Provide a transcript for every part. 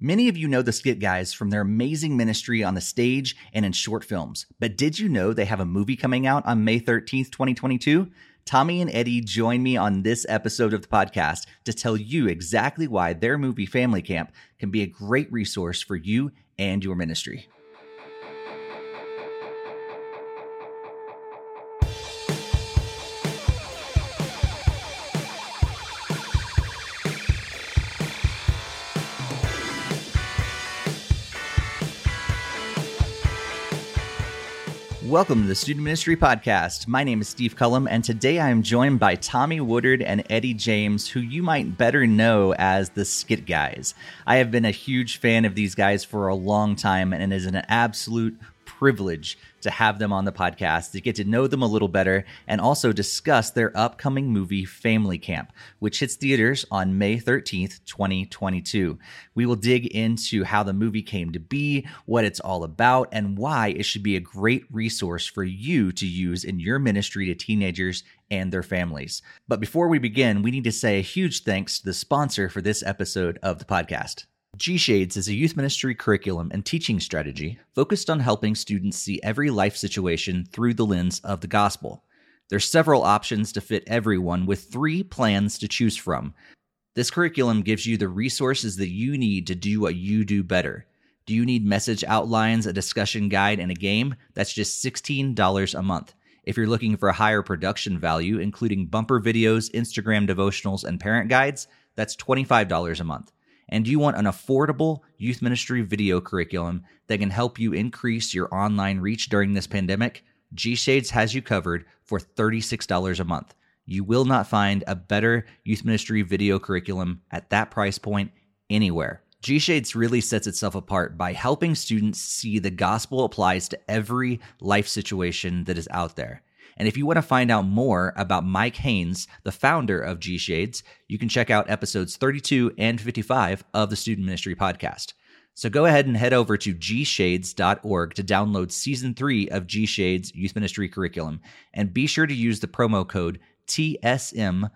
Many of you know the Skit Guys from their amazing ministry on the stage and in short films. But did you know they have a movie coming out on May 13th, 2022? Tommy and Eddie join me on this episode of the podcast to tell you exactly why their movie Family Camp can be a great resource for you and your ministry. Welcome to the Student Ministry Podcast. My name is Steve Cullum, and today I am joined by Tommy Woodard and Eddie James, who you might better know as the Skit Guys. I have been a huge fan of these guys for a long time, and it is an absolute privilege to have them on the podcast to get to know them a little better and also discuss their upcoming movie Family Camp, which hits theaters on May 13th, 2022. We will dig into how the movie came to be, what it's all about, and why it should be a great resource for you to use in your ministry to teenagers and their families. But before we begin, we need to say a huge thanks to the sponsor for this episode of the podcast. G Shades is a youth ministry curriculum and teaching strategy focused on helping students see every life situation through the lens of the gospel. There's several options to fit everyone with three plans to choose from. This curriculum gives you the resources that you need to do what you do better. Do you need message outlines, a discussion guide, and a game? That's just $16 a month. If you're looking for a higher production value, including bumper videos, Instagram devotionals, and parent guides, that's $25 a month and you want an affordable youth ministry video curriculum that can help you increase your online reach during this pandemic, G Shades has you covered for $36 a month. You will not find a better youth ministry video curriculum at that price point anywhere. G Shades really sets itself apart by helping students see the gospel applies to every life situation that is out there. And if you want to find out more about Mike Haynes, the founder of G Shades, you can check out episodes 32 and 55 of the Student Ministry Podcast. So go ahead and head over to gshades.org to download season three of G Shades Youth Ministry Curriculum. And be sure to use the promo code TSMPOD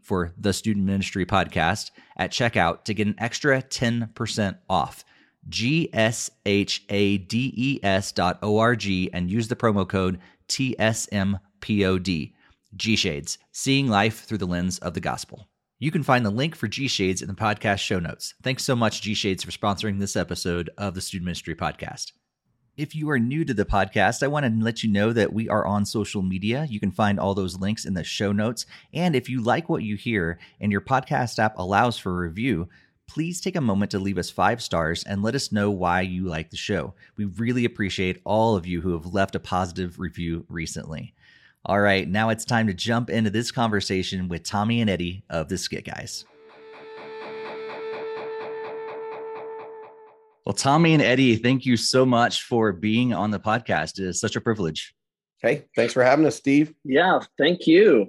for the Student Ministry Podcast at checkout to get an extra 10% off. G-S-H-A-D-E-S dot O-R-G and use the promo code TSMPOD. G Shades, seeing life through the lens of the gospel. You can find the link for G Shades in the podcast show notes. Thanks so much, G Shades, for sponsoring this episode of the Student Ministry Podcast. If you are new to the podcast, I want to let you know that we are on social media. You can find all those links in the show notes. And if you like what you hear and your podcast app allows for review, please take a moment to leave us five stars and let us know why you like the show. We really appreciate all of you who have left a positive review recently. All right, now it's time to jump into this conversation with Tommy and Eddie of the Skit Guys. Well, Tommy and Eddie, thank you so much for being on the podcast. It is such a privilege. Hey, thanks for having us, Steve. Yeah, thank you.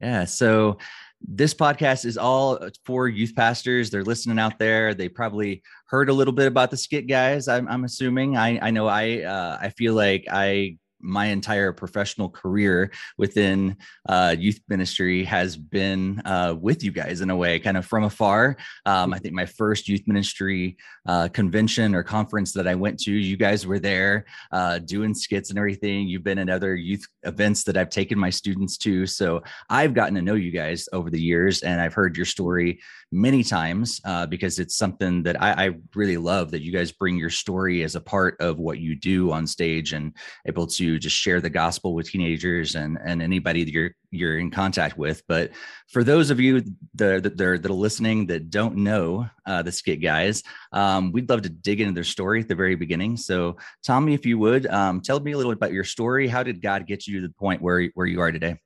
Yeah, so this podcast is all for youth pastors. They're listening out there. They probably heard a little bit about the skit guys. I'm, I'm assuming. I, I know I uh, I feel like I my entire professional career within uh, youth ministry has been uh, with you guys in a way, kind of from afar. Um, I think my first youth ministry uh, convention or conference that I went to, you guys were there uh, doing skits and everything. You've been in other youth events that I've taken my students to. So I've gotten to know you guys over the years and I've heard your story many times uh, because it's something that I, I really love that you guys bring your story as a part of what you do on stage and able to just share the gospel with teenagers and and anybody that you're you're in contact with. But for those of you that, that, are, that are listening that don't know uh, the Skit Guys, um, we'd love to dig into their story at the very beginning. So, Tommy, if you would, um, tell me a little bit about your story. How did God get you to the point where where you are today?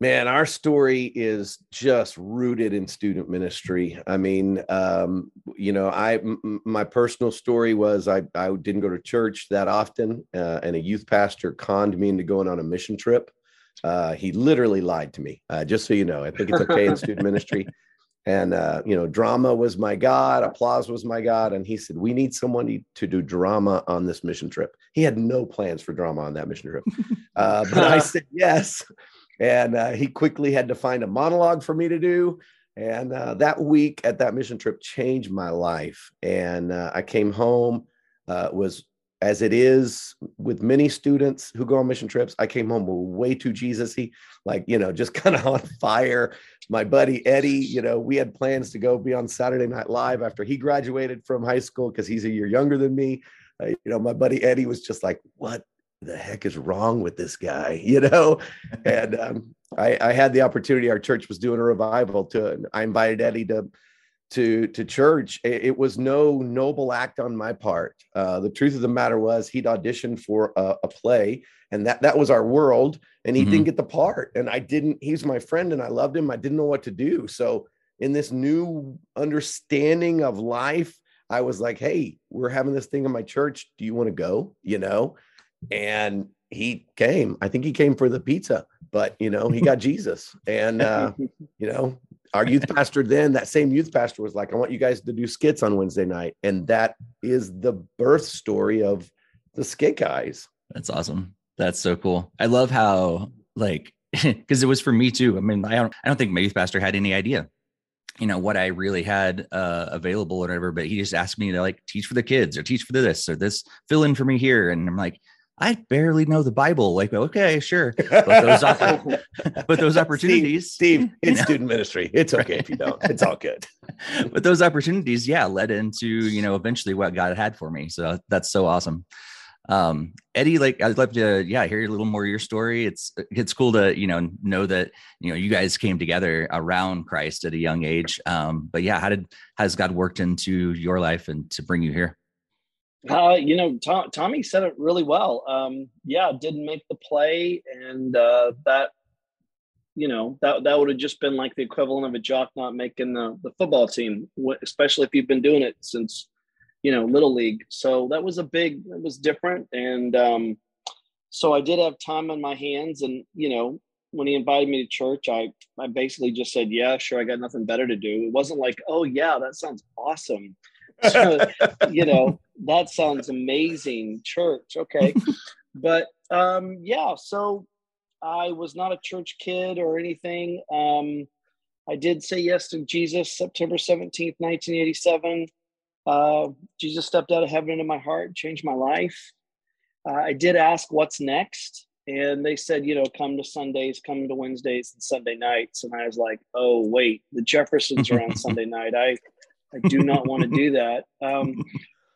Man, our story is just rooted in student ministry. I mean, um, you know, I m- my personal story was I I didn't go to church that often, uh, and a youth pastor conned me into going on a mission trip. Uh, he literally lied to me. Uh, just so you know, I think it's okay in student ministry. And uh, you know, drama was my god, applause was my god, and he said we need someone to do drama on this mission trip. He had no plans for drama on that mission trip, uh, but I said yes and uh, he quickly had to find a monologue for me to do And uh, that week at that mission trip changed my life. And uh, I came home, uh, was as it is with many students who go on mission trips. I came home way too Jesus-y, like, you know, just kind of on fire. My buddy Eddie, you know, we had plans to go be on Saturday Night Live after he graduated from high school because he's a year younger than me. Uh, you know, my buddy Eddie was just like, what the heck is wrong with this guy? You know, and um, I, I, had the opportunity. Our church was doing a revival to. I invited Eddie to to to church. It, it was no noble act on my part. Uh, the truth of the matter was, he'd auditioned for a, a play, and that that was our world. And he mm-hmm. didn't get the part. And I didn't. He's my friend, and I loved him. I didn't know what to do. So in this new understanding of life. I was like, hey, we're having this thing in my church. Do you want to go? You know, and he came. I think he came for the pizza, but you know, he got Jesus. And uh, you know, our youth pastor then, that same youth pastor was like, I want you guys to do skits on Wednesday night. And that is the birth story of the skit guys. That's awesome. That's so cool. I love how like because it was for me too. I mean, I don't I don't think my youth pastor had any idea you know what I really had uh, available or whatever, but he just asked me to like teach for the kids or teach for this or this fill in for me here, and I'm like, I barely know the Bible. Like, okay, sure, but those, but those opportunities, Steve, Steve it's know, student ministry. It's okay if you don't. It's all good. but those opportunities, yeah, led into you know eventually what God had for me. So that's so awesome. Um, Eddie, like I'd love to, yeah, hear a little more of your story. It's it's cool to you know know that you know you guys came together around Christ at a young age. Um, but yeah, how did has God worked into your life and to bring you here? Uh, you know, Tom, Tommy said it really well. Um, yeah, didn't make the play, and uh, that, you know, that that would have just been like the equivalent of a jock not making the, the football team, especially if you've been doing it since, you know, little league. So that was a big, it was different, and um, so I did have time on my hands, and you know, when he invited me to church, I I basically just said, yeah, sure, I got nothing better to do. It wasn't like, oh yeah, that sounds awesome so, you know, that sounds amazing. Church, okay. but um, yeah, so I was not a church kid or anything. Um, I did say yes to Jesus September 17th, 1987. Uh, Jesus stepped out of heaven into my heart, changed my life. Uh, I did ask what's next. And they said, you know, come to Sundays, come to Wednesdays and Sunday nights. And I was like, oh, wait, the Jeffersons are on Sunday night. I I do not want to do that. Um,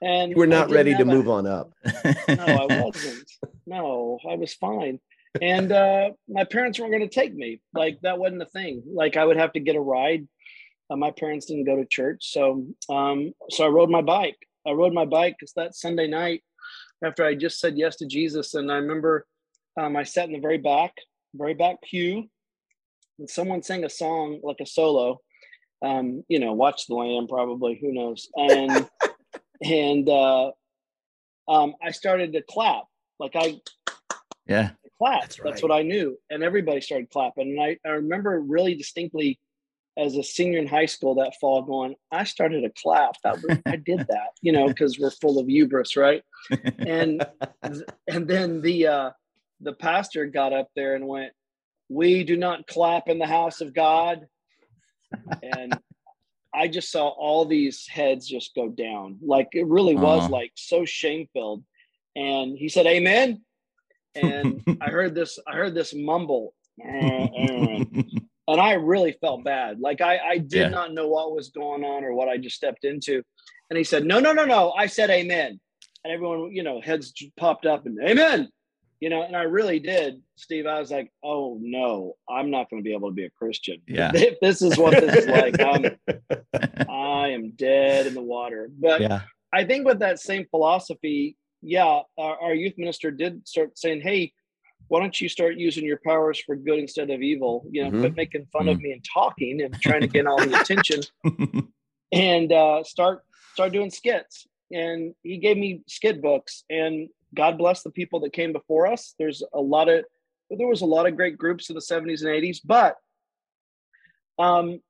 and we're not ready to a, move on up. no, I wasn't. No, I was fine. And uh, my parents weren't going to take me. Like that wasn't a thing. Like I would have to get a ride. Uh, my parents didn't go to church, so um, so I rode my bike. I rode my bike because that Sunday night, after I just said yes to Jesus, and I remember um, I sat in the very back, very back pew, and someone sang a song like a solo, um, you know, watch the lamb probably, who knows. And and uh um I started to clap. Like I yeah clap. That's, right. That's what I knew. And everybody started clapping. And I, I remember really distinctly as a senior in high school that fall going, I started to clap. That was, I did that, you know, because we're full of hubris, right? And and then the uh the pastor got up there and went, We do not clap in the house of God and I just saw all these heads just go down. Like it really was uh-huh. like so shame filled. And he said, Amen. And I heard this, I heard this mumble. and I really felt bad. Like I, I did yeah. not know what was going on or what I just stepped into. And he said, No, no, no, no. I said amen. And everyone, you know, heads popped up and amen you know, and I really did, Steve. I was like, oh no, I'm not going to be able to be a Christian. Yeah. If this is what this is like, I'm, I am dead in the water. But yeah. I think with that same philosophy, yeah, our, our, youth minister did start saying, hey, why don't you start using your powers for good instead of evil? You know, mm-hmm. quit making fun mm-hmm. of me and talking and trying to get all the attention, and uh, start start doing skits. And he gave me skit books, and God bless the people that came before us. There's a lot of there was a lot of great groups in the 70s and 80s, but um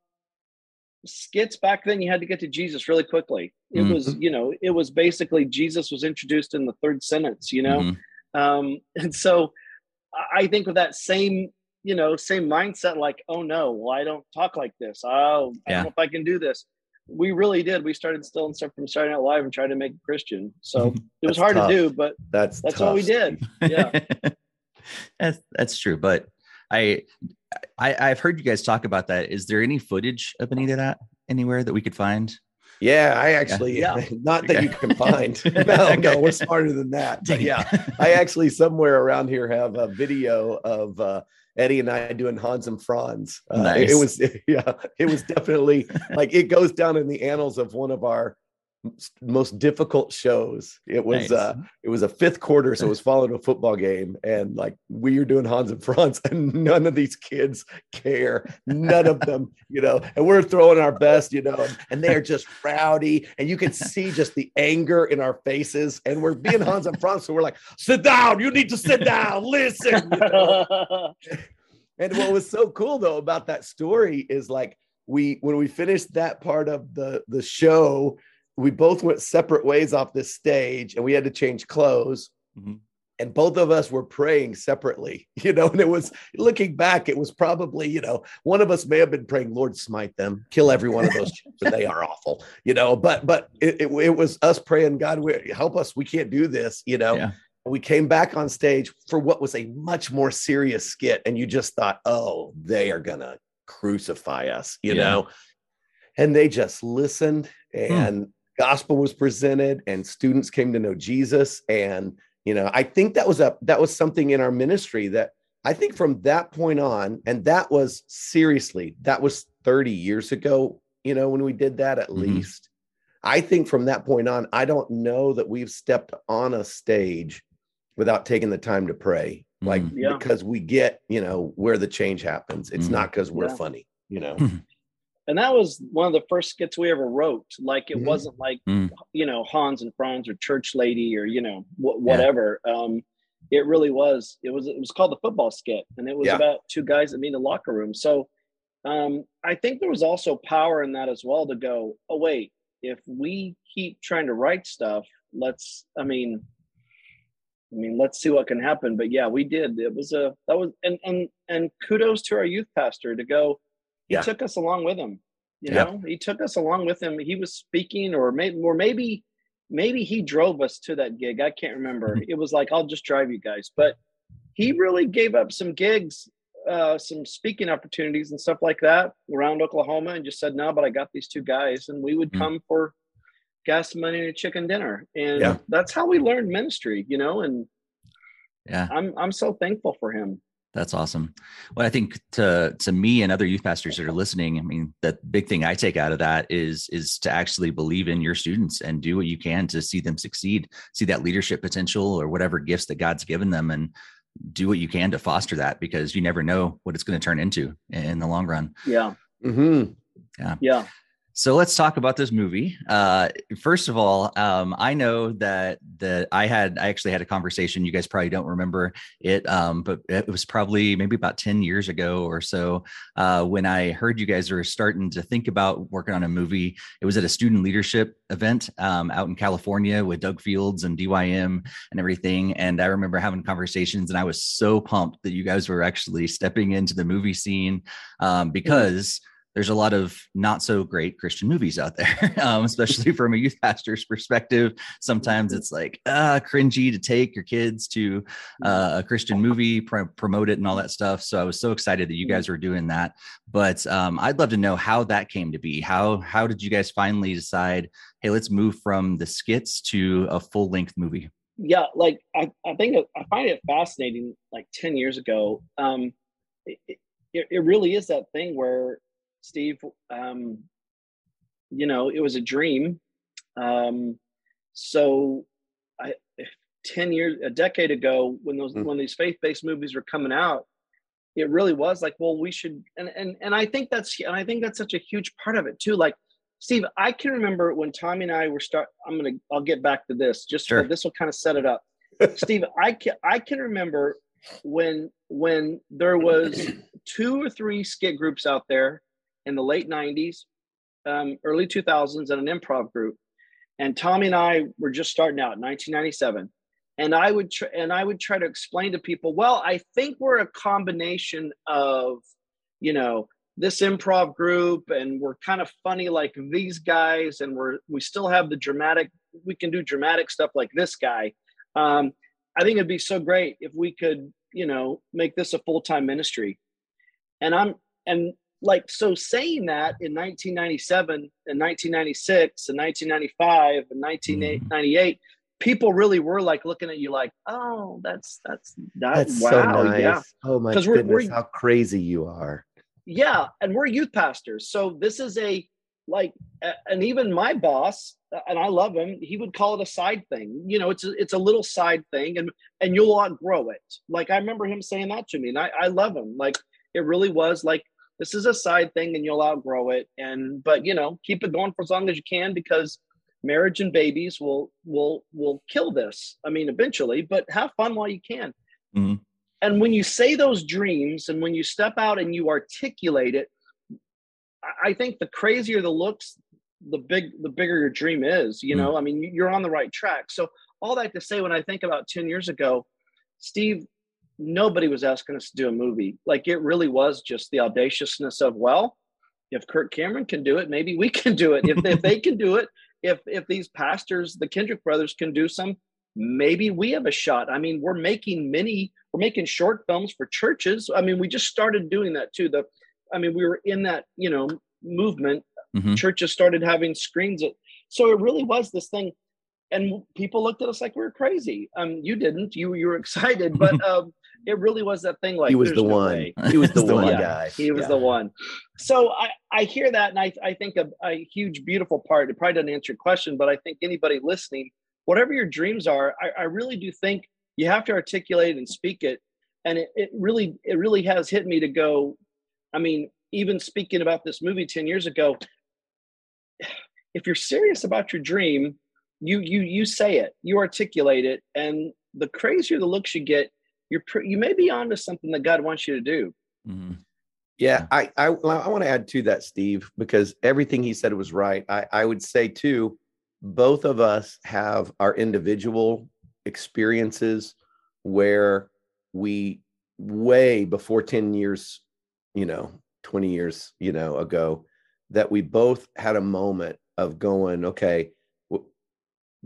skits back then you had to get to Jesus really quickly. It mm-hmm. was, you know, it was basically Jesus was introduced in the third sentence, you know. Mm-hmm. Um and so I think with that same you know, same mindset. Like, oh no, well, I don't talk like this. Oh, I Yeah. don't know if I can do this. We really did. We started stealing stuff from Saturday Night Live and tried to make it Christian. So it was hard tough. to do, but That's that's tough, what we did. Yeah. that's that's true. But I, I I've heard you guys talk about that. Is there any footage of any of that anywhere that we could find? Yeah, I actually Yeah. not that you can find. No, no, we're smarter than that. But yeah, I actually somewhere around here have a video of uh, Eddie and I doing Hans and Franz. Uh, it- It Nice. was yeah, it was definitely like it goes down in the annals of one of our most difficult shows. It was Nice. uh it was a fifth quarter, so it was following a football game, and like we were doing Hans and Franz, and none of these kids care, none of them, you know, and we're throwing our best, you know, and, and they're just rowdy, and you can see just the anger in our faces, and we're being Hans and Franz, so we're like, sit down, you need to sit down, listen. you know? And what was so cool though about that story is like we when we finished that part of the the show, we both went separate ways off this stage and we had to change clothes. Mhm. And both of us were praying separately, you know. And it was looking back, it was probably, you know, one of us may have been praying, Lord, smite them, kill every one of those. They are awful, you know. But but it, it, it was us praying, God, we, help us. We can't do this, you know Yeah. we came back on stage for what was a much more serious skit and you just thought oh they are gonna crucify us you Yeah. know and they just listened and gospel was presented and students came to know jesus and you know i think that was a that was something in our ministry that i think from that point on and that was seriously that was 30 years ago you know when we did that at Mhm. least i think from that point on i don't know that we've stepped on a stage without taking the time to pray like Mm. Yeah. because we get you know where the change happens it's Mhm. not because we're Yeah. funny you know and that was one of the first skits we ever wrote. Like it Mhm. wasn't like Mm. you know Hans and Franz or Church Lady or you know wh- whatever. Um, it really was. It was. It was called the football skit, and it was Yeah. about two guys that meet in the locker room. So um, I think there was also power in that as well to go. Oh wait, if we keep trying to write stuff, let's. I mean. I mean, let's see what can happen. But yeah, we did. It was a that was and and and kudos to our youth pastor to go he Yeah. took us along with him you Yeah. know he took us along with him he was speaking or maybe or maybe maybe he drove us to that gig i can't remember Mm-hmm. it was like i'll just drive you guys but he really gave up some gigs uh some speaking opportunities and stuff like that around oklahoma and just said no but i got these two guys and we would Mm. come for gas money and a chicken dinner and Yeah. that's how we learned ministry you know and Yeah. i'm i'm so thankful for him That's awesome. Well, I think to to me and other youth pastors that are listening, I mean, the big thing I take out of that is is to actually believe in your students and do what you can to see them succeed, see that leadership potential or whatever gifts that God's given them, and do what you can to foster that because you never know what it's going to turn into in the long run. yeah Mm-hmm. Yeah. Yeah So let's talk about this movie. Uh, first of all, um, I know that that I had I actually had a conversation. You guys probably don't remember it, um, but it was probably maybe about ten years ago or so uh, when I heard you guys were starting to think about working on a movie. It was at a student leadership event um, out in California with Doug Fields and DYM and everything. And I remember having conversations, and I was so pumped that you guys were actually stepping into the movie scene um, because there's a lot of not so great Christian movies out there, um, especially from a youth pastor's perspective. Sometimes it's like uh, cringy to take your kids to uh, a Christian movie, pr- promote it, and all that stuff. So I was so excited that you guys were doing that. But um, I'd love to know how that came to be. How how did you guys finally decide? Hey, let's move from the skits to a full length movie. yeah like i, I think i find it fascinating like 10 years ago um it, it, it really is that thing where steve um you know it was a dream um so i 10 years a decade ago when those Mm. when these faith-based movies were coming out it really was like well we should and and and i think that's and i think that's such a huge part of it too like steve i can remember when tommy and i were start i'm gonna i'll get back to this just Sure. this will kind of set it up steve i can i can remember when when there was two or three skit groups out there in the late 90s um, early 2000s and an improv group. And tommy and i were just starting out in 1997 and I would tr- and I would try to explain to people, well, I think we're a combination of, you know, this improv group and we're kind of funny like these guys and we're we still have the dramatic we can do dramatic stuff like this guy. Um, i think it'd be so great if we could you know make this a full-time ministry. And i'm and like so saying that in 1997 and 1996 and 1995 and 1998 mm-hmm. people really were like looking at you like oh that's that's that, that's wow so nice. yeah oh my goodness we're, we're, how crazy you are yeah and we're youth pastors so this is a like and even my boss and i love him he would call it a side thing you know it's a, it's a little side thing and and you'll outgrow it like i remember him saying that to me and i, I love him like it really was like this is a side thing and you'll outgrow it. And but you know keep it going for as long as you can because marriage and babies will will will kill this i mean eventually but have fun while you can. Mm-hmm. And when you say those dreams and when you step out and you articulate it i think the crazier the looks the big the bigger your dream is you know? Mm. i mean you're on the right track. So all that to say when i think about 10 years ago steve nobody was asking us to do a movie like it really was just the audaciousness of well if kirk cameron can do it maybe we can do it if, if they can do it if if these pastors the kendrick brothers can do some maybe we have a shot. I mean, we're making many, we're making short films for churches. I mean, we just started doing that too. The, I mean, we were in that, you know, movement. Mm-hmm. Churches started having screens. At, so it really was this thing. And people looked at us like we were crazy. Um, you didn't. You you were excited, but um, it really was that thing. Like he was the no one. Way. He was the one yeah, guy. He was yeah. the one. So I I hear that, and I I think a, a huge beautiful part. It probably doesn't answer your question, but I think anybody listening whatever your dreams are, I, I really do think you have to articulate and speak it. And it, it really, it really has hit me to go. I mean, even speaking about this movie 10 years ago, if you're serious about your dream, you you you say it, you articulate it, and the crazier the looks you get, you're you may be onto something that God wants you to do. Mm-hmm. Yeah, I I, I want to add to that, Steve, because everything he said was right. I I would say too, both of us have our individual experiences where we way before 10 years you know 20 years you know ago that we both had a moment of going okay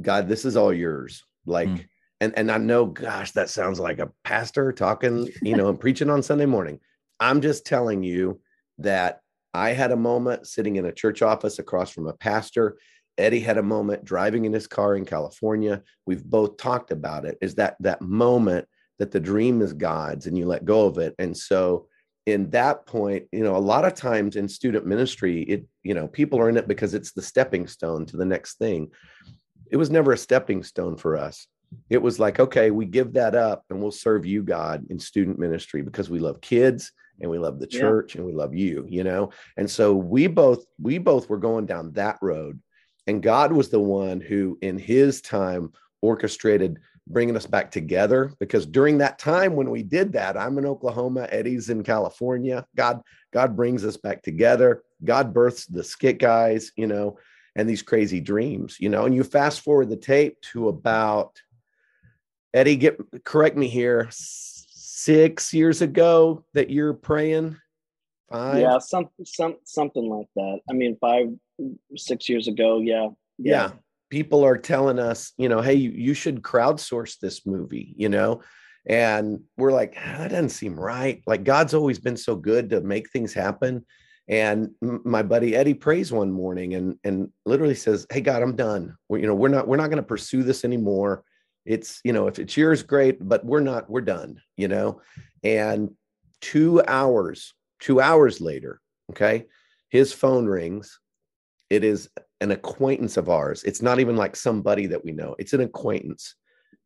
god this is all yours like mm. And and i know gosh that sounds like a pastor talking you know and preaching on sunday morning i'm just telling you that i had a moment sitting in a church office across from a pastor Eddie had a moment driving in his car in California. We've both talked about it. Is that that moment that the dream is God's and you let go of it? And so, in that point, you know, a lot of times in student ministry, it you know, people are in it because it's the stepping stone to the next thing. It was never a stepping stone for us. It was like, okay, we give that up and we'll serve you, God, in student ministry because we love kids and we love the church yeah. and we love you, you know. And so we both we both were going down that road and God was the one who, in his time, orchestrated bringing us back together because during that time when we did that i'm in oklahoma eddie's in california god god brings us back together god births the skit guys you know and these crazy dreams you know and you fast forward the tape to about eddie get correct me here six years ago that you're praying five yeah some, some something like that i mean five six years ago. Yeah. Yeah. yeah. People are telling us, you know, hey, you, you should crowdsource this movie, you know? And we're like, ah, that doesn't seem right. Like God's always been so good to make things happen. And my buddy Eddie prays one morning and and literally says, "Hey God, I'm done. We're, you know, we're not we're not going to pursue this anymore. It's you know, if it's yours, great, but we're not. We're done. You know." And two hours, two hours later, okay, his phone rings it is an acquaintance of ours. It's not even like somebody that we know. It's an acquaintance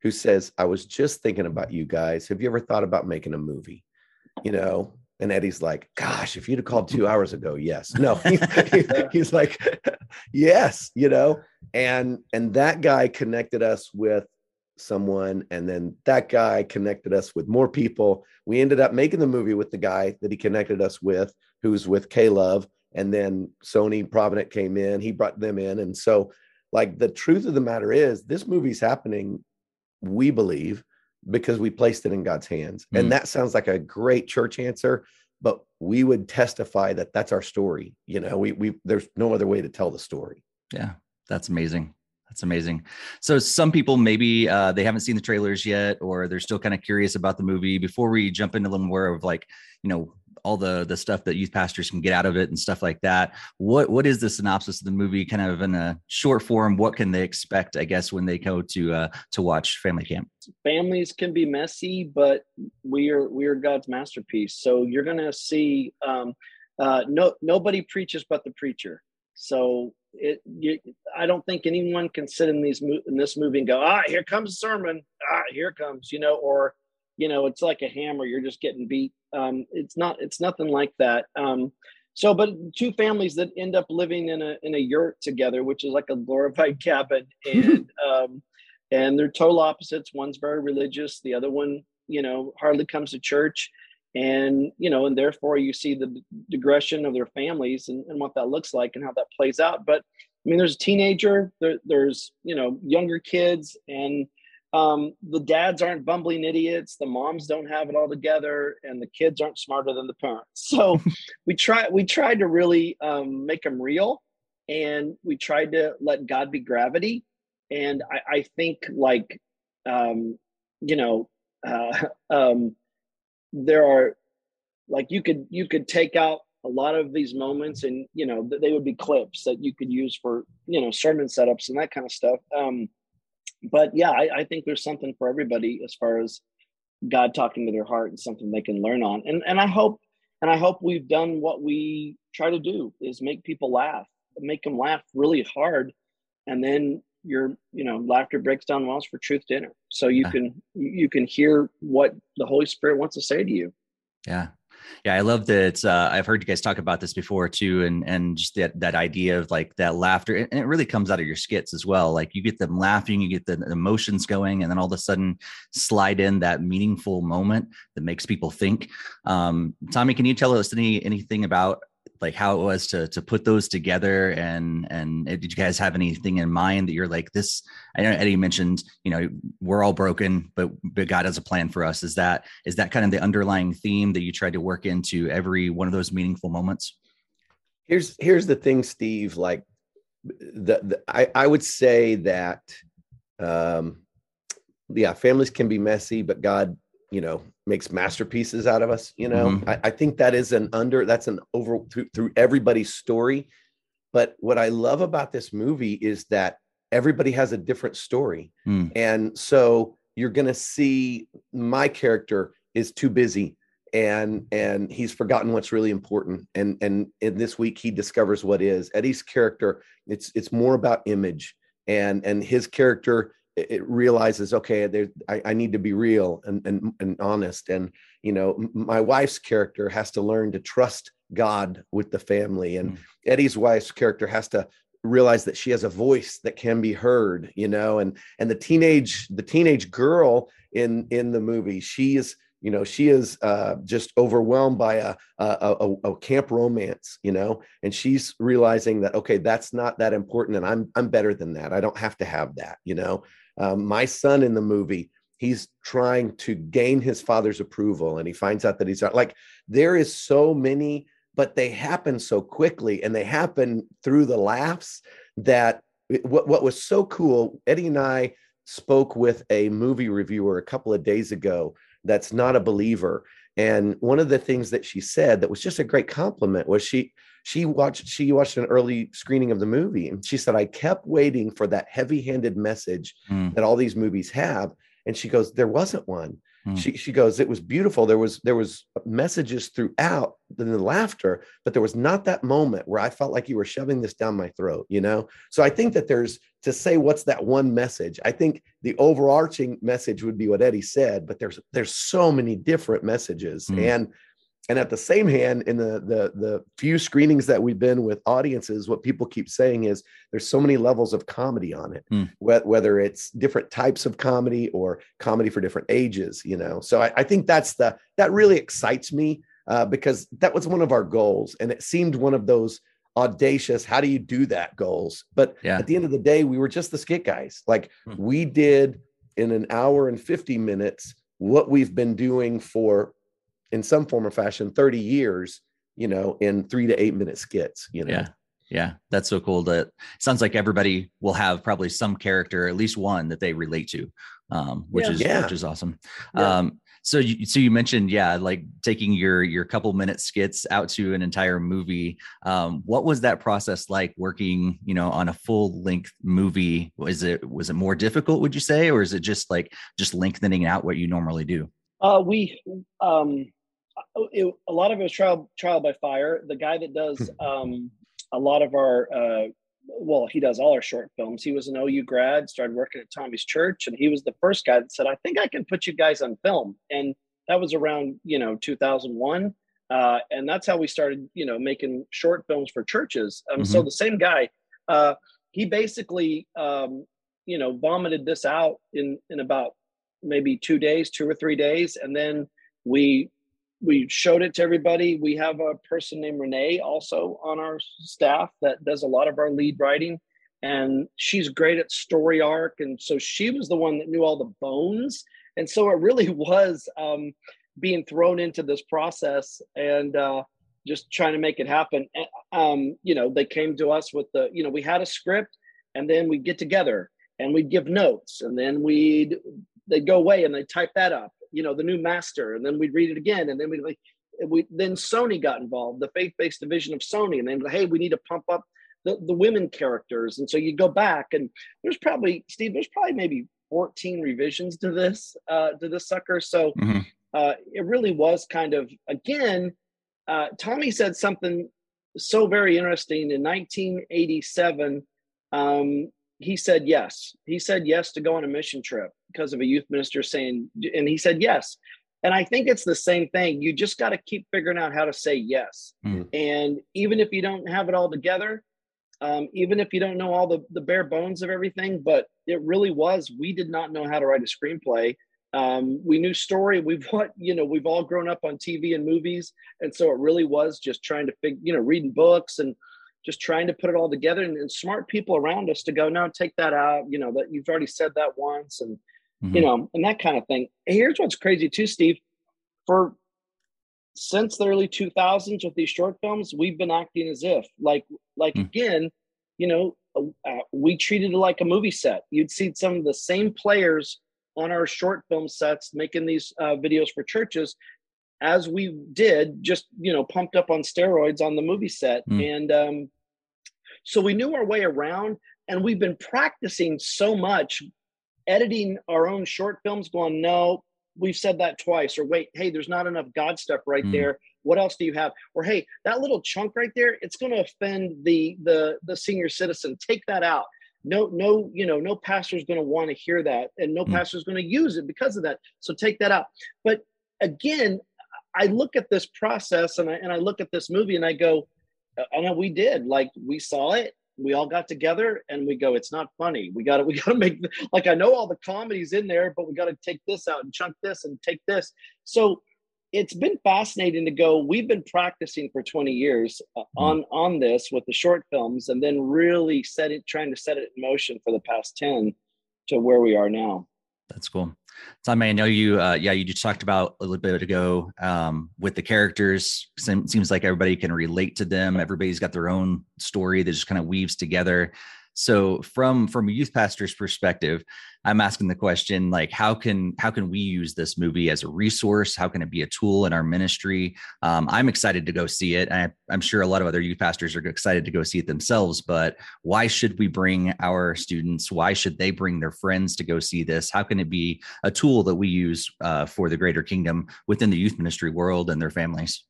who says, I was just thinking about you guys. Have you ever thought about making a movie? You know, and Eddie's like, gosh, if you'd have called two hours ago, yes. No, he's like, yes, you know, and and that guy connected us with someone, and then that guy connected us with more people. We ended up making the movie with the guy that he connected us with, who's with K Love, and then Sony Provident came in, he brought them in. And so, like, the truth of the matter is, this movie's happening we believe because we placed it in God's hands. Mm. And that sounds like a great church answer, but we would testify that that's our story. You know, we we there's no other way to tell the story. Yeah, that's amazing. That's amazing. So some people maybe uh, they haven't seen the trailers yet, or they're still kind of curious about the movie. Before we jump into a little more of like, you know, all the the stuff that youth pastors can get out of it and stuff like that. What what is the synopsis of the movie? Kind of in a short form. What can they expect? I guess when they go to uh, to watch Family Camp. Families can be messy, but we are we are God's masterpiece. So you're to see. Um, uh, no nobody preaches but the preacher. So it you, I don't think anyone can sit in these in this movie and go ah here comes a sermon. Ah here comes you know or you know it's like a hammer you're just getting beat. Um, it's not it's nothing like that. Um, so but two families that end up living in a in a yurt together which is like a glorified cabin and um, and they're total opposites. One's very religious the other one you know hardly comes to church and you know and therefore you see the digression of their families and, and what that looks like and how that plays out. But i mean there's a teenager there, there's you know younger kids and um, the dads aren't bumbling idiots the moms don't have it all together and the kids aren't smarter than the parents. So we try we tried to really um, make them real and we tried to let god be gravity. And i, I think like um, you know uh, um, there are like you could you could take out a lot of these moments and you know they would be clips that you could use for you know sermon setups and that kind of stuff um but yeah, I, I think there's something for everybody as far as God talking to their heart and something they can learn on. And and I hope and I hope we've done what we try to do is make people laugh, make them laugh really hard, and then your you know laughter breaks down walls for truth dinner. So you yeah. can you can hear what the Holy Spirit wants to say to you. Yeah, yeah, I love that. Uh, I've heard you guys talk about this before too, and and just that that idea of like that laughter, and it really comes out of your skits as well. Like you get them laughing, you get the emotions going, and then all of a sudden slide in that meaningful moment that makes people think. Um, Tommy, can you tell us any anything about like how it was to to put those together and and did you guys have anything in mind that you're like this i know eddie mentioned you know we're all broken but but god has a plan for us. Is that is that kind of the underlying theme that you tried to work into every one of those meaningful moments? Here's here's the thing steve like the, the i i would say that um yeah families can be messy but god you know makes masterpieces out of us you know? Mm-hmm. I, I, think that is an under that's an over through, through everybody's story. But what i love about this movie is that everybody has a different story. Mm. and so you're going to see my character is too busy and and he's forgotten what's really important. And and in this week he discovers what is. Eddie's character it's it's more about image and and his character it realizes okay there I, I, need to be real and, and and honest. And you know my wife's character has to learn to trust god with the family and mm. eddie's wife's character has to realize that she has a voice that can be heard you know and and the teenage the teenage girl in in the movie she is you know she is uh, just overwhelmed by a, a, a, a camp romance you know and she's realizing that okay that's not that important and i'm i'm better than that. I don't have to have that you know um, my son in the movie, he's trying to gain his father's approval and he finds out that he's like there is so many but they happen so quickly and they happen through the laughs that what, what was so cool eddie and i spoke with a movie reviewer a couple of days ago that's not a believer. And one of the things that she said that was just a great compliment was she she watched she watched an early screening of the movie and she said i kept waiting for that heavy-handed message mm. that all these movies have and she goes there wasn't one mm. she, she goes it was beautiful there was there was messages throughout the, the laughter but there was not that moment where i felt like you were shoving this down my throat you know so i think that there's to say what's that one message i think the overarching message would be what eddie said but there's there's so many different messages mm. and and at the same hand in the the the few screenings that we've been with audiences what people keep saying is there's so many levels of comedy on it mm. whether it's different types of comedy or comedy for different ages you know so i, I think that's the that really excites me uh, because that was one of our goals and it seemed one of those audacious how do you do that goals but yeah. at the end of the day we were just the skit guys like mm. we did in an hour and 50 minutes what we've been doing for in some form or fashion 30 years you know in three to eight minute skits you know? Yeah. Yeah. That's so cool that sounds like everybody will have probably some character at least one that they relate to um, which yeah. is yeah. which is awesome. Yeah. um, so you so you mentioned yeah like taking your your couple minute skits out to an entire movie. Um, what was that process like working you know on a full length movie? Was it was it more difficult would you say or is it just like just lengthening out what you normally do? Uh, we um it, a lot of it was trial trial by fire the guy that does hmm. um a lot of our uh well, he does all our short films. He was an OU grad, started working at Tommy's Church, and he was the first guy that said, "I think I can put you guys on film." And that was around you know 2001, uh, and that's how we started you know making short films for churches. Um, mm-hmm. So the same guy, uh, he basically um, you know vomited this out in in about maybe two days, two or three days, and then we we showed it to everybody. We have a person named Renee also on our staff that does a lot of our lead writing, and she's great at story arc. And so she was the one that knew all the bones. And so it really was um, being thrown into this process and uh, just trying to make it happen. Um, you know, they came to us with the, you know, we had a script, and then we'd get together and we'd give notes, and then we'd they'd go away and they'd type that up you know the new master and then we'd read it again and then we like we then sony got involved the faith-based division of sony and then hey we need to pump up the, the women characters and so you go back and there's probably steve there's probably maybe 14 revisions to this uh to this sucker so mm-hmm. uh it really was kind of again uh tommy said something so very interesting in 1987 um he said yes. He said yes to go on a mission trip because of a youth minister saying, and he said yes. And I think it's the same thing. You just got to keep figuring out how to say yes. Mm. And even if you don't have it all together, um, even if you don't know all the, the bare bones of everything, but it really was, we did not know how to write a screenplay. Um, we knew story. We've what you know. We've all grown up on TV and movies, and so it really was just trying to figure, you know, reading books and just trying to put it all together and, and, smart people around us to go, no, take that out. You know, that you've already said that once and, mm-hmm. you know, and that kind of thing. Here's what's crazy too, Steve. For since the early 2000s with these short films, we've been acting as if, like, like mm-hmm. again, you know, uh, uh, we treated it like a movie set. You'd see some of the same players on our short film sets making these uh, videos for churches as we did just you know pumped up on steroids on the movie set mm. and um so we knew our way around, and we've been practicing so much editing our own short films, going, no, we've said that twice, or wait, hey, there's not enough God stuff right mm. there. What else do you have? Or hey, that little chunk right there, it's going to offend the the the senior citizen. Take that out. No, no, you know, no pastor is going to want to hear that, and no mm. pastor is going to use it because of that. So take that out. But again, I look at this process and I and I look at this movie and I go, I know we did. Like we saw it, we all got together and we go, it's not funny. We got to, we got to make like I know all the comedies in there, but we got to take this out and chunk this and take this. So it's been fascinating to go. We've been practicing for 20 years uh, mm-hmm. on on this with the short films, and then really set it, trying to set it in motion for the past 10 to where we are now. That's cool. Tommy, I know you. Uh, yeah, you just talked about a little bit ago um, with the characters. Seems like everybody can relate to them. Everybody's got their own story that just kind of weaves together. So from from a youth pastor's perspective, I'm asking the question like how can how can we use this movie as a resource? How can it be a tool in our ministry? Um, I'm excited to go see it. I, I'm sure a lot of other youth pastors are excited to go see it themselves. But why should we bring our students? Why should they bring their friends to go see this? How can it be a tool that we use uh, for the greater kingdom within the youth ministry world and their families?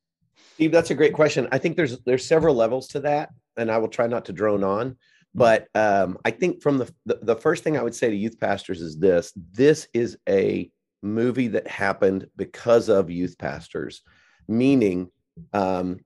Steve, that's a great question. I think there's there's several levels to that, and I will try not to drone on. But um, I think from the, the the first thing I would say to youth pastors is this: this is a movie that happened because of youth pastors, meaning um,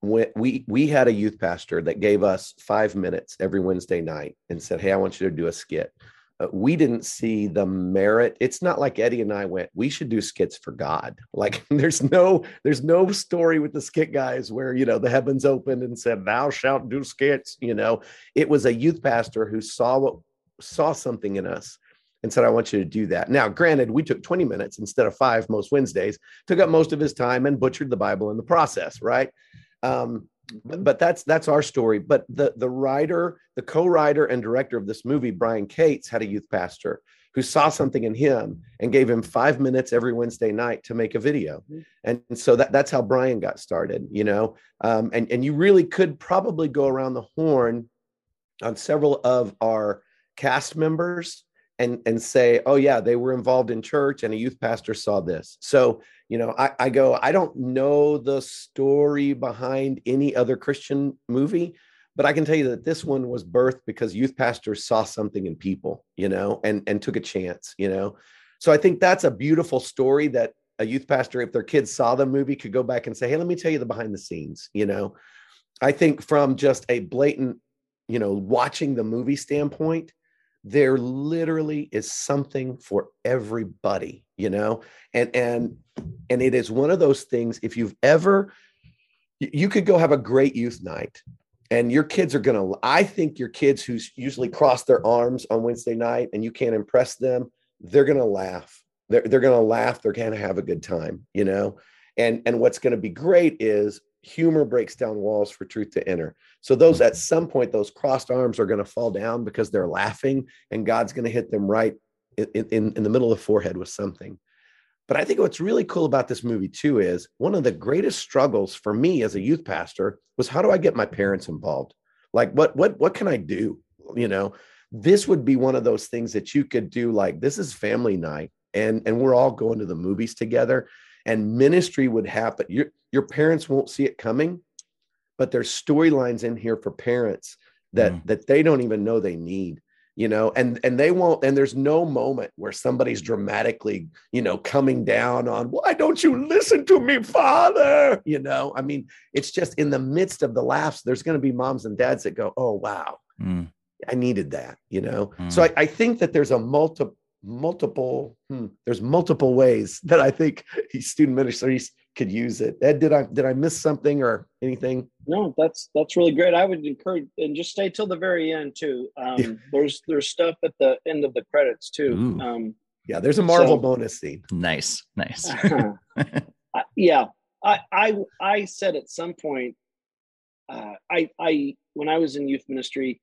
we we had a youth pastor that gave us five minutes every Wednesday night and said, "Hey, I want you to do a skit." Uh, we didn't see the merit it's not like eddie and i went we should do skits for god like there's no there's no story with the skit guys where you know the heavens opened and said thou shalt do skits you know it was a youth pastor who saw what saw something in us and said, I want you to do that. Now, granted, we took 20 minutes instead of five most Wednesdays, took up most of his time and butchered the Bible in the process, right? Um, but, but that's that's our story. But the the writer, the co-writer and director of this movie, Brian Cates, had a youth pastor who saw something in him and gave him five minutes every Wednesday night to make a video. Mm-hmm. And so that, that's how Brian got started, you know. Um, and, and you really could probably go around the horn on several of our cast members and and say oh yeah they were involved in church and a youth pastor saw this. So you know I, I go i don't know the story behind any other christian movie but i can tell you that this one was birthed because youth pastors saw something in people you know and and took a chance you know? So i think that's a beautiful story that a youth pastor if their kids saw the movie could go back and say hey let me tell you the behind the scenes you know? I think from just a blatant you know watching the movie standpoint there literally is something for everybody you know? And and mm. and it is one of those things if you've ever you could go have a great youth night and your kids are going to i think your kids who usually cross their arms on wednesday night and you can't impress them they're going to laugh. They're, they're going to laugh they're going to have a good time you know? And and what's going to be great is humor breaks down walls for truth to enter. So those at mm-hmm. some point, those crossed arms are going to fall down because they're laughing, and God's going to hit them right in, in, in the middle of the forehead with something. But I think what's really cool about this movie too is one of the greatest struggles for me as a youth pastor was how do I get my parents involved? Like what what what can I do? You know, this would be one of those things that you could do like this is family night and and we're all going to the movies together and ministry would happen. Your, your parents won't see it coming, but there's storylines in here for parents that mm. that they don't even know they need you know and and they won't and there's no moment where somebody's dramatically you know coming down on why don't you listen to me father you know i mean it's just in the midst of the laughs there's going to be moms and dads that go oh wow mm. i needed that you know mm. so I, I, think that there's a multi multiple hmm, there's multiple ways that i think student ministries could use it. Ed did i did i miss something or anything? No that's that's really great. I would encourage and just stay till the very end too. Um yeah. there's there's stuff at the end of the credits too. Ooh. um yeah there's a marvel so, bonus scene. Nice nice. Yeah i i i said at some point uh i i when i was in youth ministry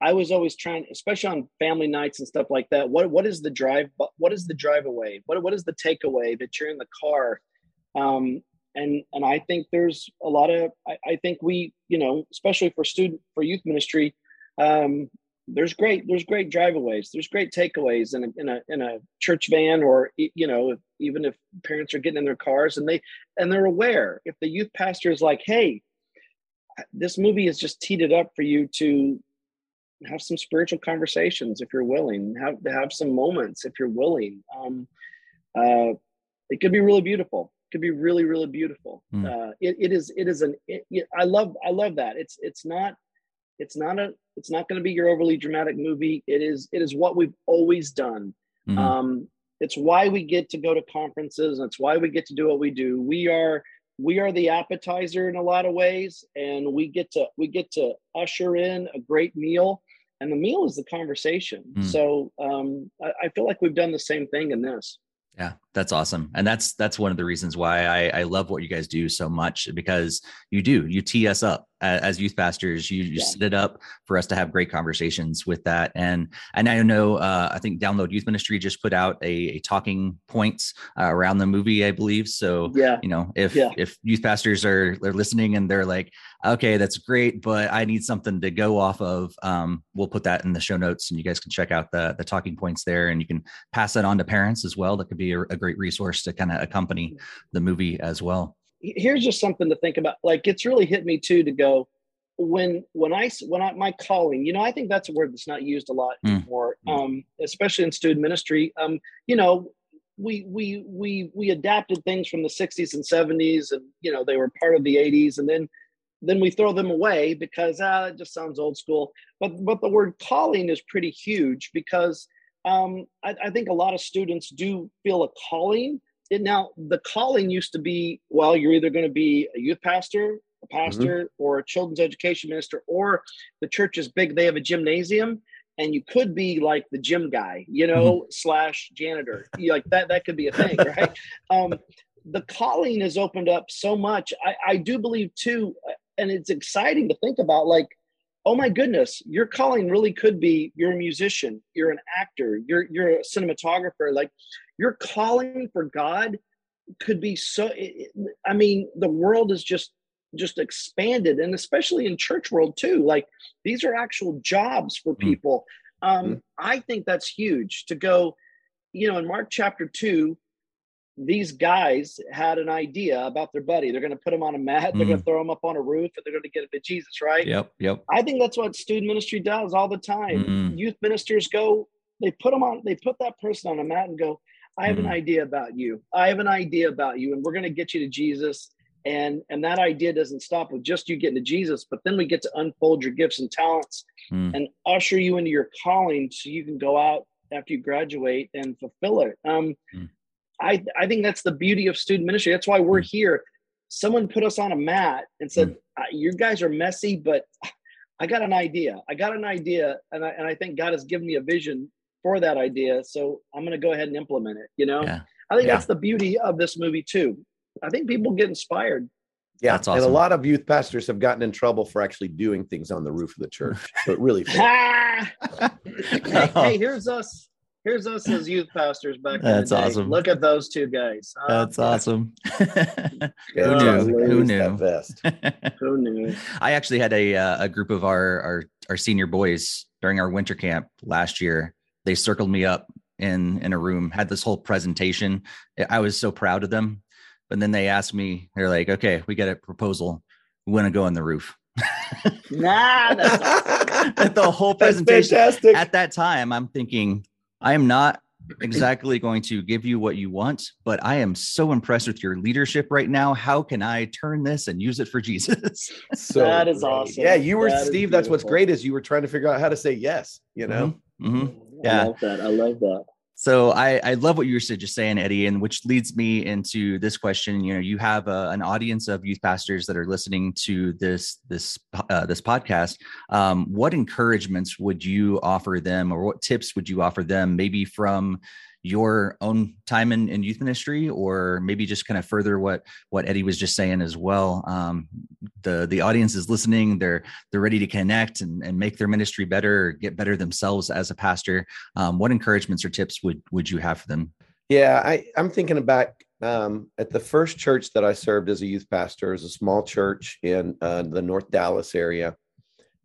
I was always trying, especially on family nights and stuff like that. What what is the drive? What is the drive away? What what is the takeaway that you're in the car? Um, and and I think there's a lot of I, I, think we you know especially for student for youth ministry, um, there's great there's great driveaways. There's great takeaways in a in a in a church van or you know even if parents are getting in their cars and they and they're aware if the youth pastor is like hey this movie has just teed it up for you to have some spiritual conversations if you're willing have have some moments if you're willing. Um, uh, it could be really beautiful it could be really really beautiful. Mm. uh, it, it is it is an it, i love i love that. It's it's not it's not a it's not going to be your overly dramatic movie. It is it is what we've always done. Mm-hmm. um, it's why we get to go to conferences and it's why we get to do what we do. We are we are the appetizer in a lot of ways and we get to we get to usher in a great meal and the meal is the conversation. Mm. so um, I, I, feel like we've done the same thing in this. Yeah, that's awesome. And that's that's one of the reasons why I, I love what you guys do so much because you do, you tee us up as youth pastors, you, you yeah. set it up for us to have great conversations with that. And and I know uh, I think Download Youth Ministry just put out a, a talking points uh, around the movie, I believe. So yeah, you know, if yeah. if youth pastors are they're listening and they're like, okay, that's great, but I need something to go off of, um, we'll put that in the show notes, and you guys can check out the the talking points there, and you can pass that on to parents as well. That could be a, a great resource to kind of accompany the movie as well here's just something to think about. Like it's really hit me too to go when when I when I my calling. You know, I think that's a word that's not used a lot mm. anymore, um, especially in student ministry. Um, you know, we we we we adapted things from the 60s and 70s, and you know they were part of the 80s, and then then we throw them away because ah, it just sounds old school. But but the word calling is pretty huge because um, I, I think a lot of students do feel a calling it, now the calling used to be well you're either going to be a youth pastor a pastor mm-hmm. or a children's education minister or the church is big they have a gymnasium and you could be like the gym guy, you know, mm-hmm. slash janitor. You, like that, that could be a thing, right? um, the calling has opened up so much. I, I do believe too, and it's exciting to think about like, oh my goodness, your calling really could be you're a musician, you're an actor, you're you're a cinematographer. Like your calling for God could be so I mean, the world is just just expanded and especially in church world too like these are actual jobs for hmm. people mm. um mm. i think that's huge to go you know in mark chapter 2 these guys had an idea about their buddy. They're going to put him on a mat they're going to throw him up on a roof and they're going to get him to jesus right? Yep yep. I think that's what student ministry does all the time. Mm. youth ministers go they put them on they put that person on a mat and go i have an idea about you. I have an idea about you and we're going to get you to jesus. And and that idea doesn't stop with just you getting to jesus but then we get to unfold your gifts and talents mm. and usher you into your calling so you can go out after you graduate and fulfill it. Um, mm. I i think that's the beauty of student ministry that's why we're mm. here someone put us on a mat and said mm. you guys are messy but i got an idea i got an idea and i, and I think god has given me a vision for that idea so i'm going to go ahead and implement it you know yeah. i think yeah. that's the beauty of this movie too I think people get inspired. Yeah, That's awesome. and a lot of youth pastors have gotten in trouble for actually doing things on the roof of the church. But really, hey, hey, here's us. Here's us as youth pastors back. That's awesome. Look at those two guys. That's awesome. Who knew? Who knew? Who knew? I actually had a uh, a group of our, our our senior boys during our winter camp last year. They circled me up in in a room, had this whole presentation. I was so proud of them but then they asked me, they're like, okay, we got a proposal. We want to go on the roof. nah, the whole presentation. At that time, I'm thinking, I am not exactly going to give you what you want, but I am so impressed with your leadership right now. How can I turn this and use it for Jesus? so that is great. awesome. Yeah, you were that Steve. That's what's great is you were trying to figure out how to say yes. You know. Mm-hmm. Mm-hmm. Yeah, I love that. I love that. So I, I love what you were just saying, Eddie, and which leads me into this question. You know, you have a, an audience of youth pastors that are listening to this this uh, this podcast. Um, what encouragements would you offer them, or what tips would you offer them? Maybe from your own time in, in youth ministry or maybe just kind of further what what eddie was just saying as well. Um, the the audience is listening they're they're ready to connect and, and make their ministry better get better themselves as a pastor. Um, what encouragements or tips would would you have for them? Yeah i i'm thinking about um, at the first church that i served as a youth pastor is a small church in uh, the north dallas area.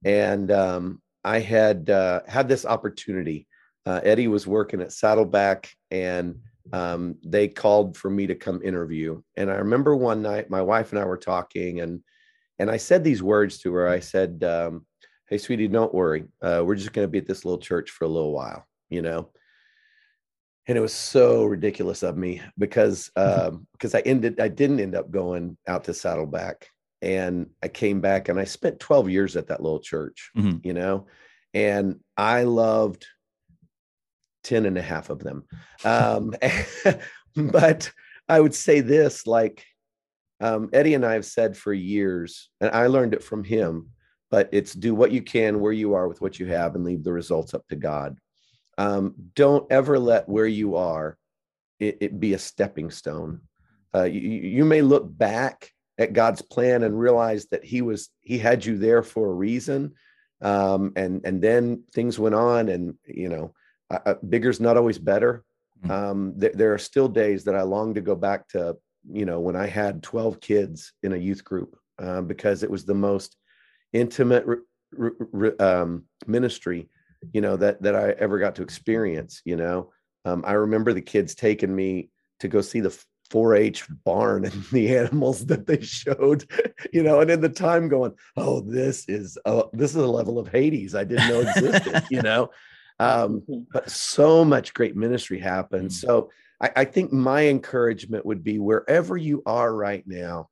And um, i had uh, had this opportunity uh, Eddie was working at Saddleback and um, they called for me to come interview. And I remember one night my wife and I were talking and and I said these words to her. I said, um, "Hey, sweetie, don't worry. Uh, we're just going to be at this little church for a little while, you know." And it was so ridiculous of me because um, because I ended I didn't end up going out to Saddleback, and I came back and I spent 12 years at that little church, mm-hmm. you know, and I loved 10 and a half of them. Um, but I would say this like um, Eddie and I have said for years, and I learned it from him, but it's do what you can where you are with what you have and leave the results up to God. Um, don't ever let where you are it, it be a stepping stone. Uh, you, you may look back at God's plan and realize that He was He had you there for a reason, um, and and then things went on, and you know uh, bigger's not always better. Mm-hmm. Um, th- there are still days that I long to go back to, you know, when I had 12 kids in a youth group uh, because it was the most intimate re- re- um, ministry, you know, that that I ever got to experience. You know, um, I remember the kids taking me to go see the 4-H barn and the animals that they showed, you know, and in the time going, oh, this is a, this is a level of Hades I didn't know existed, you know. Um, mm-hmm. but so much great ministry happens. Mm-hmm. So I, I think my encouragement would be wherever you are right now,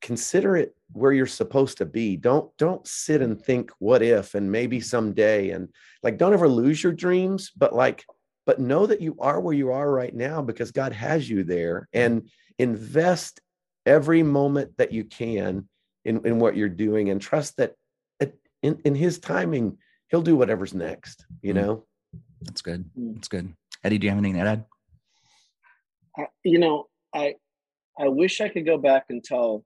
consider it where you're supposed to be. Don't don't sit and think what if and maybe someday and like don't ever lose your dreams, but like but know that you are where you are right now because God has you there and invest every moment that you can in, in what you're doing and trust that in, in his timing he'll do whatever's next. You Mm. know. That's good. Mm. That's good. Eddie, do you have anything to add? I- you know, I I wish I could go back and tell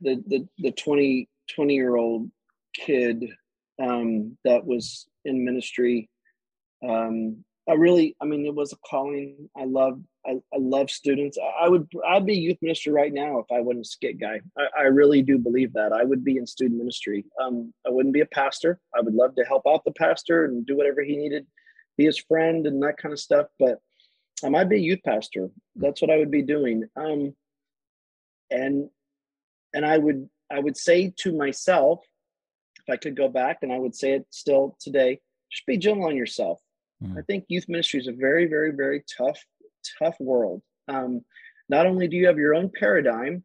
the the the 20 20 year old kid um, that was in ministry. Um, I really, I mean, it was a calling. I love, I, I love students. I, I would, I'd be youth minister right now if I wasn't a skit guy. I, I really do believe that. I would be in student ministry. Um, I wouldn't be a pastor. I would love to help out the pastor and do whatever he needed, be his friend and that kind of stuff. But I might be a youth pastor. That's what I would be doing. Um, and and I would I would say to myself, if I could go back, and I would say it still today, just be gentle on yourself. Mm. I think youth ministry is a very, very, very tough, tough world. Um, not only do you have your own paradigm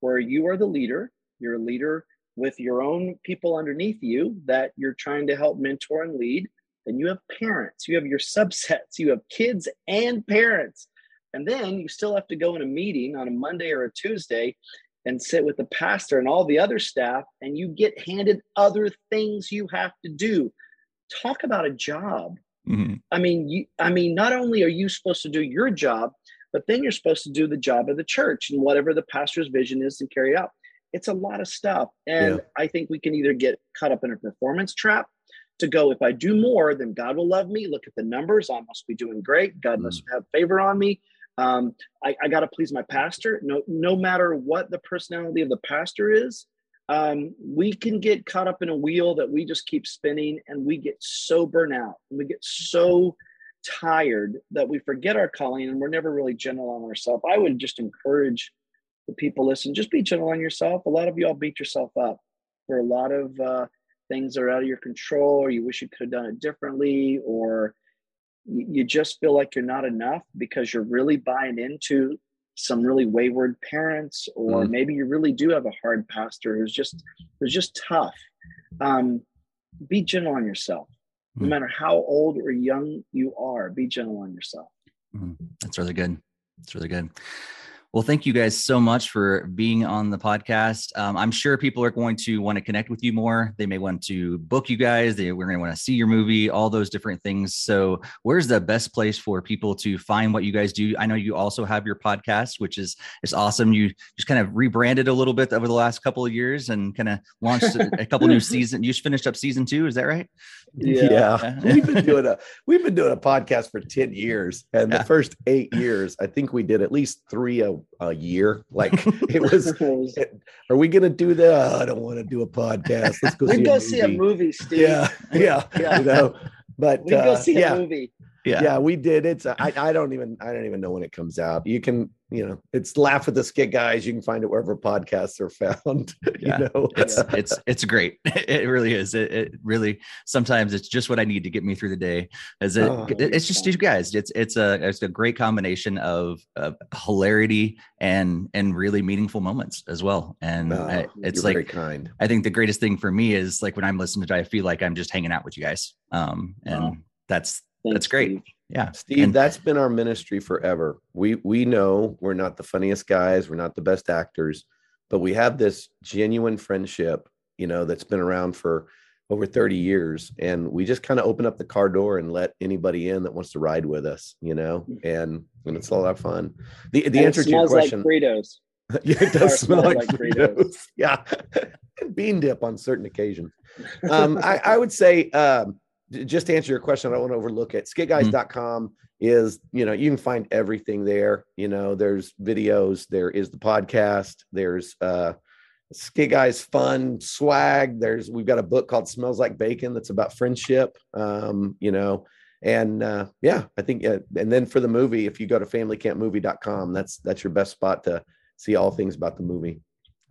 where you are the leader, you're a leader with your own people underneath you that you're trying to help mentor and lead, then you have parents, you have your subsets, you have kids and parents. And then you still have to go in a meeting on a Monday or a Tuesday and sit with the pastor and all the other staff, and you get handed other things you have to do. Talk about a job. Mhm. I mean, you, I mean, not only are you supposed to do your job, but then you're supposed to do the job of the church and whatever the pastor's vision is and carry out. It's a lot of stuff, and Yeah. I think we can either get caught up in a performance trap to go, if I do more, then God will love me. Look at the numbers; I must be doing great. God must have favor on me. Um, I, I got to please my pastor. No, no matter what the personality of the pastor is, um, we can get caught up in a wheel that we just keep spinning, and we get so burnt out, and we get so tired that we forget our calling, and we're never really gentle on ourselves. I would just encourage the people listen, just be gentle on yourself. A lot of y'all beat yourself up for a lot of uh, things that are out of your control, or you wish you could have done it differently, or you you just feel like you're not enough because you're really buying into some really wayward parents or Mm. maybe you really do have a hard pastor who's just who's just tough um, be gentle on yourself no Mm. matter how old or young you are be gentle on yourself Mhm. That's really good. That's really good. Well, thank you guys so much for being on the podcast. Um, I'm sure people are going to want to connect with you more. They may want to book you guys. They, we're going to want to see your movie, all those different things. So, where's the best place for people to find what you guys do? I know you also have your podcast, which is is awesome. You just kind of rebranded a little bit over the last couple of years and kind of launched a, a couple new season. You just finished up season two, is that right? Yeah. we've been doing a we've been doing a podcast for 10 years and Yeah. the first eight years i think we did at least three a, a year. Like it was are we gonna do that? I don't want to do a podcast. Let's go see, go a, see a movie. steve. Yeah yeah Yeah. you know but we go uh, see yeah. a movie yeah. yeah we did. It's i i don't even i don't even know when it comes out. You can you know it's laugh with the skit guys. You can find it wherever podcasts are found Yeah. you know? It's it's it's great. It really is. It, it really sometimes it's just what i need to get me through the day. As it, Oh, it- it's just you guys. It's it's a it's a great combination of, of hilarity and and really meaningful moments as well. And Oh, I, it's like very kind. I think the greatest thing for me is like when i'm listening to it i feel like i'm just hanging out with you guys. Um and Wow. that's Thanks, that's great Steve. yeah Steve, And- that's been our ministry forever. We we know we're not the funniest guys, we're not the best actors, but we have this genuine friendship, you know, that's been around for over 30 years. And we just kind of open up the car door and let anybody in that wants to ride with us, you know, and and it's a lot of fun. The the And it answer to your smells like question, Fritos. yeah, it does smell smells like, like Fritos. Fritos. Yeah. bean dip on certain occasions um, I, I would say um, j- just to answer your question, I don't want to overlook it. Skitguys.com is, you know, you can find everything there. You know, there's videos, there is the podcast, there's uh Skit Guys fun swag. There's we've got a book called Smells Like Bacon that's about friendship. Um, you know, and uh yeah, I think uh, and then for the movie, if you go to familycampmovie.com, that's that's your best spot to see all things about the movie.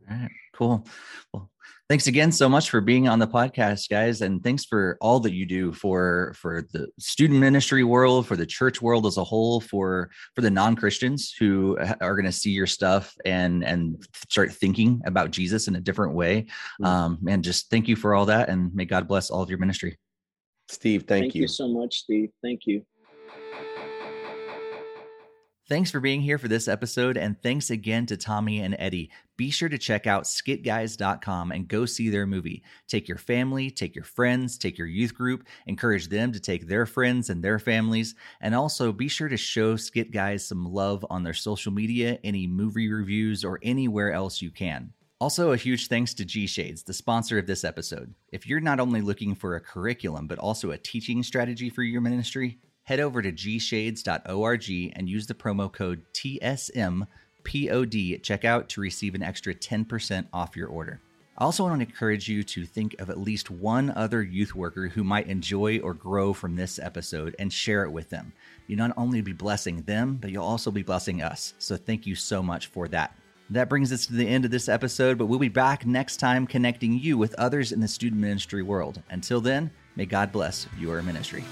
All right, cool. Well, thanks again so much for being on the podcast, guys, and thanks for all that you do for for the student ministry world, for the church world as a whole, for for the non Christians who are going to see your stuff and and start thinking about Jesus in a different way. Mhm. Um, and just thank you for all that, and may God bless all of your ministry. Steve, thank, Thank you so much, Steve. Thank you. Thanks for being here for this episode, and thanks again to Tommy and Eddie. Be sure to check out skitguys.com and go see their movie. Take your family, take your friends, take your youth group, encourage them to take their friends and their families, and also be sure to show Skit Guys some love on their social media, any movie reviews, or anywhere else you can. Also, a huge thanks to G Shades, the sponsor of this episode. If you're not only looking for a curriculum, but also a teaching strategy for your ministry, head over to gshades.org and use the promo code TSMPOD at checkout to receive an extra 10% off your order. I also want to encourage you to think of at least one other youth worker who might enjoy or grow from this episode and share it with them. You not only be blessing them, but you'll also be blessing us. So thank you so much for that. That brings us to the end of this episode, but we'll be back next time connecting you with others in the student ministry world. Until then, may God bless your ministry.